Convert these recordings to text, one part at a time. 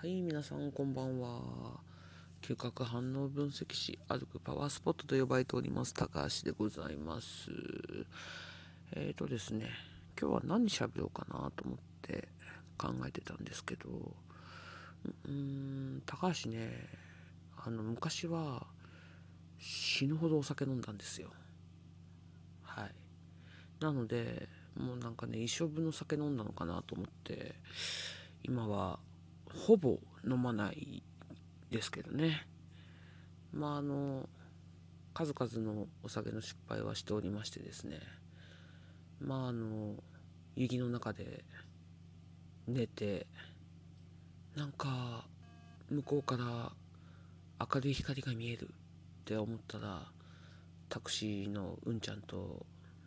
はい、皆さんこんばんは。嗅覚反応分析士、歩くパワースポットと呼ばれております、高橋でございます。えーとですね、今日は何喋ろうかなと思って考えてたんですけど、うーん、高橋ね、あの、昔は死ぬほどお酒飲んだんですよ。はい。なので、もうなんかね、一生分の酒飲んだのかなと思って、今はほぼ飲まないですけどね。まああの、数々のお酒の失敗はしておりましてですね。まああの、雪の中で寝て、なんか向こうから明るい光が見えるって思ったら、タクシーのうんちゃんと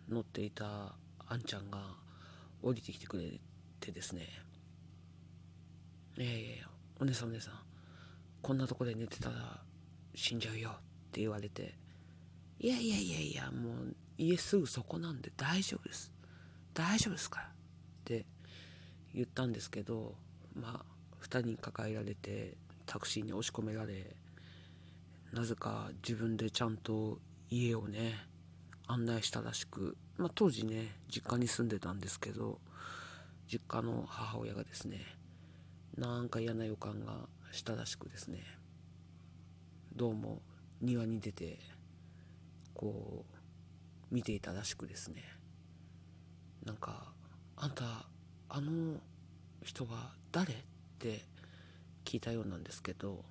乗っていたあんちゃんが降りてきてくれてですね。いやいやいや、お姉さんお姉さん、こんなとこで寝てたら死んじゃうよって言われて、いやいやいやいや、もう家すぐそこなんで大丈夫です。大丈夫ですからって言ったんですけど、まあ、二人抱えられてタクシーに押し込められ、なぜか自分でちゃんと家をね、案内したらしく、まあ、当時ね、実家に住んでたんですけど、実家の母親がですね、なんか嫌な予感がしたらしくですね。どうも庭に出てこう見ていたらしくですね。なんか「あんたあの人は誰?」って聞いたようなんですけど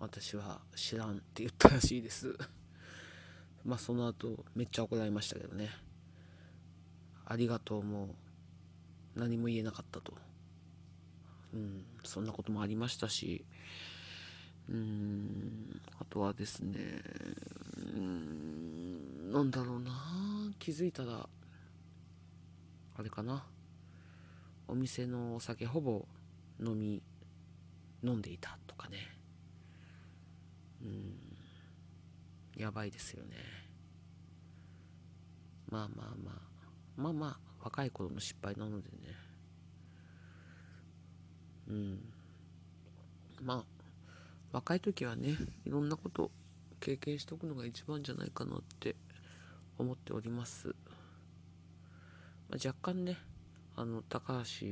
私は知らんって言ったらしいです。まあその後めっちゃ怒られましたけどね。ありがとうも何も言えなかったと。うん、そんなこともありましたし、うん、あとはですね、うん、なんだろうな、気づいたら、あれかな、お店のお酒ほぼ飲み、飲んでいたとかね、うん、やばいですよね。まあまあまあ、まあまあ、若い頃の失敗なのでね、うん、まあ若い時はねいろんなこと経験しておくのが一番じゃないかなって思っております、まあ、若干ねあの高橋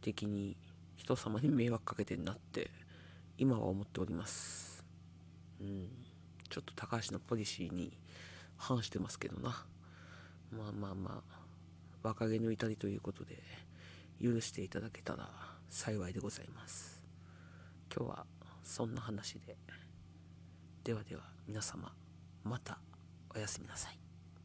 的に人様に迷惑かけてんなって今は思っております。うん。ちょっと高橋のポリシーに反してますけどな。まあまあまあ若気の至りということで許していただけたら幸いでございます。今日はそんな話で。ではでは皆様またおやすみなさい。